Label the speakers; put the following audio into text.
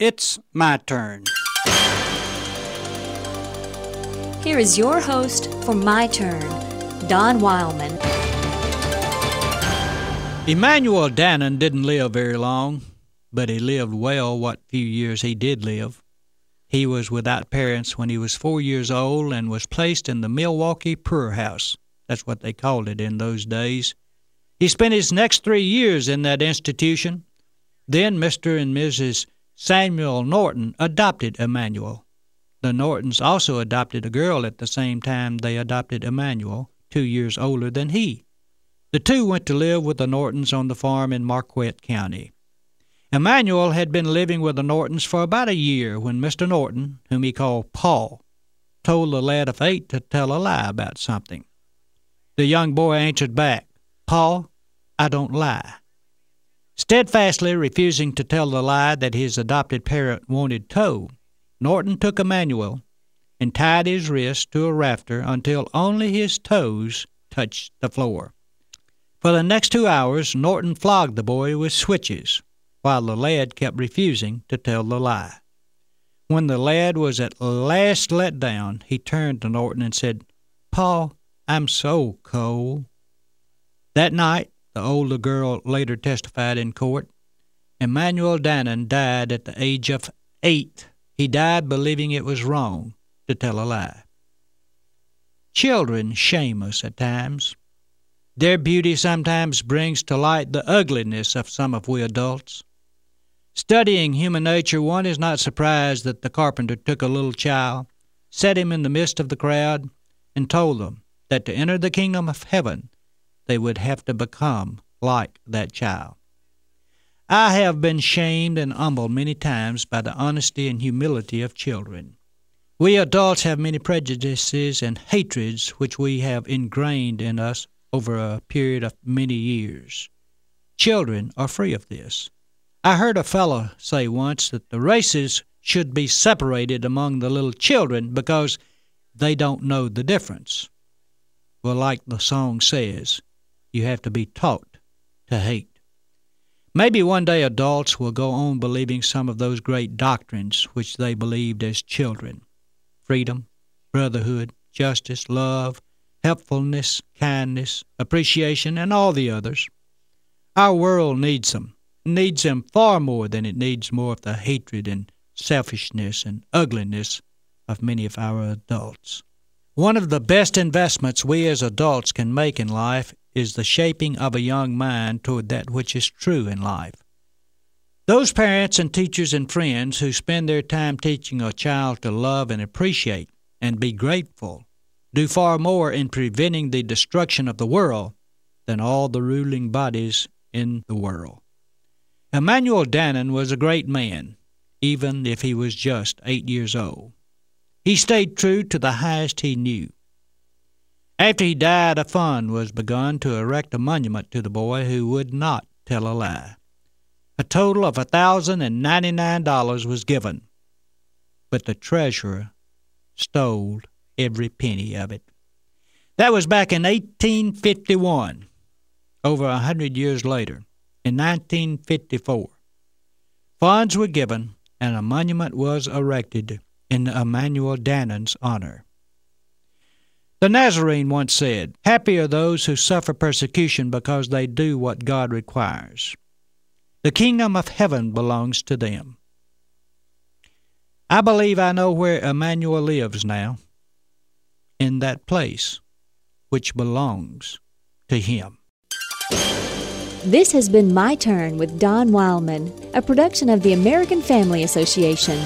Speaker 1: It's my turn.
Speaker 2: Here is your host for My Turn, Don Wildman.
Speaker 1: Emmanuel Dannan didn't live very long, but he lived well what few years he did live. He was without parents when he was four years old and was placed in the Milwaukee Poor House. That's what they called it in those days. He spent his next three years in that institution. Then Mr. and Mrs. Samuel Norton adopted Emmanuel. The Nortons also adopted a girl at the same time they adopted Emmanuel, two years older than he. The two went to live with the Nortons on the farm in Marquette County. Emmanuel had been living with the Nortons for about a year when Mr. Norton, whom he called Paul, told the lad of eight to tell a lie about something. The young boy answered back, Paul, I don't lie. Steadfastly refusing to tell the lie that his adopted parent wanted told, Norton took Emmanuel and tied his wrist to a rafter until only his toes touched the floor. For the next two hours, Norton flogged the boy with switches, while the lad kept refusing to tell the lie. When the lad was at last let down, he turned to Norton and said, Paul, I'm so cold. That night, the older girl later testified in court, Emmanuel Dannan died at the age of eight. He died believing it was wrong to tell a lie. Children shame us at times. Their beauty sometimes brings to light the ugliness of some of we adults. Studying human nature, one is not surprised that the carpenter took a little child, set him in the midst of the crowd, and told them that to enter the kingdom of heaven, they would have to become like that child. I have been shamed and humbled many times by the honesty and humility of children. We adults have many prejudices and hatreds which we have ingrained in us over a period of many years. Children are free of this. I heard a fellow say once that the races should be separated among the little children because they don't know the difference. Well, like the song says, you have to be taught to hate. Maybe one day adults will go on believing some of those great doctrines which they believed as children freedom, brotherhood, justice, love, helpfulness, kindness, appreciation, and all the others. Our world needs them, needs them far more than it needs more of the hatred and selfishness and ugliness of many of our adults. One of the best investments we as adults can make in life is the shaping of a young mind toward that which is true in life. Those parents and teachers and friends who spend their time teaching a child to love and appreciate and be grateful do far more in preventing the destruction of the world than all the ruling bodies in the world. Emmanuel Dannan was a great man, even if he was just eight years old. He stayed true to the highest he knew. After he died, a fund was begun to erect a monument to the boy who would not tell a lie. A total of $1,099 was given, but the treasurer stole every penny of it. That was back in 1851, over a hundred years later, in 1954. Funds were given and a monument was erected in Emmanuel Dannan's honor. The Nazarene once said, Happy are those who suffer persecution because they do what God requires. The kingdom of heaven belongs to them. I believe I know where Emmanuel lives now, in that place which belongs to him.
Speaker 2: This has been My Turn with Don Wildman, a production of the American Family Association.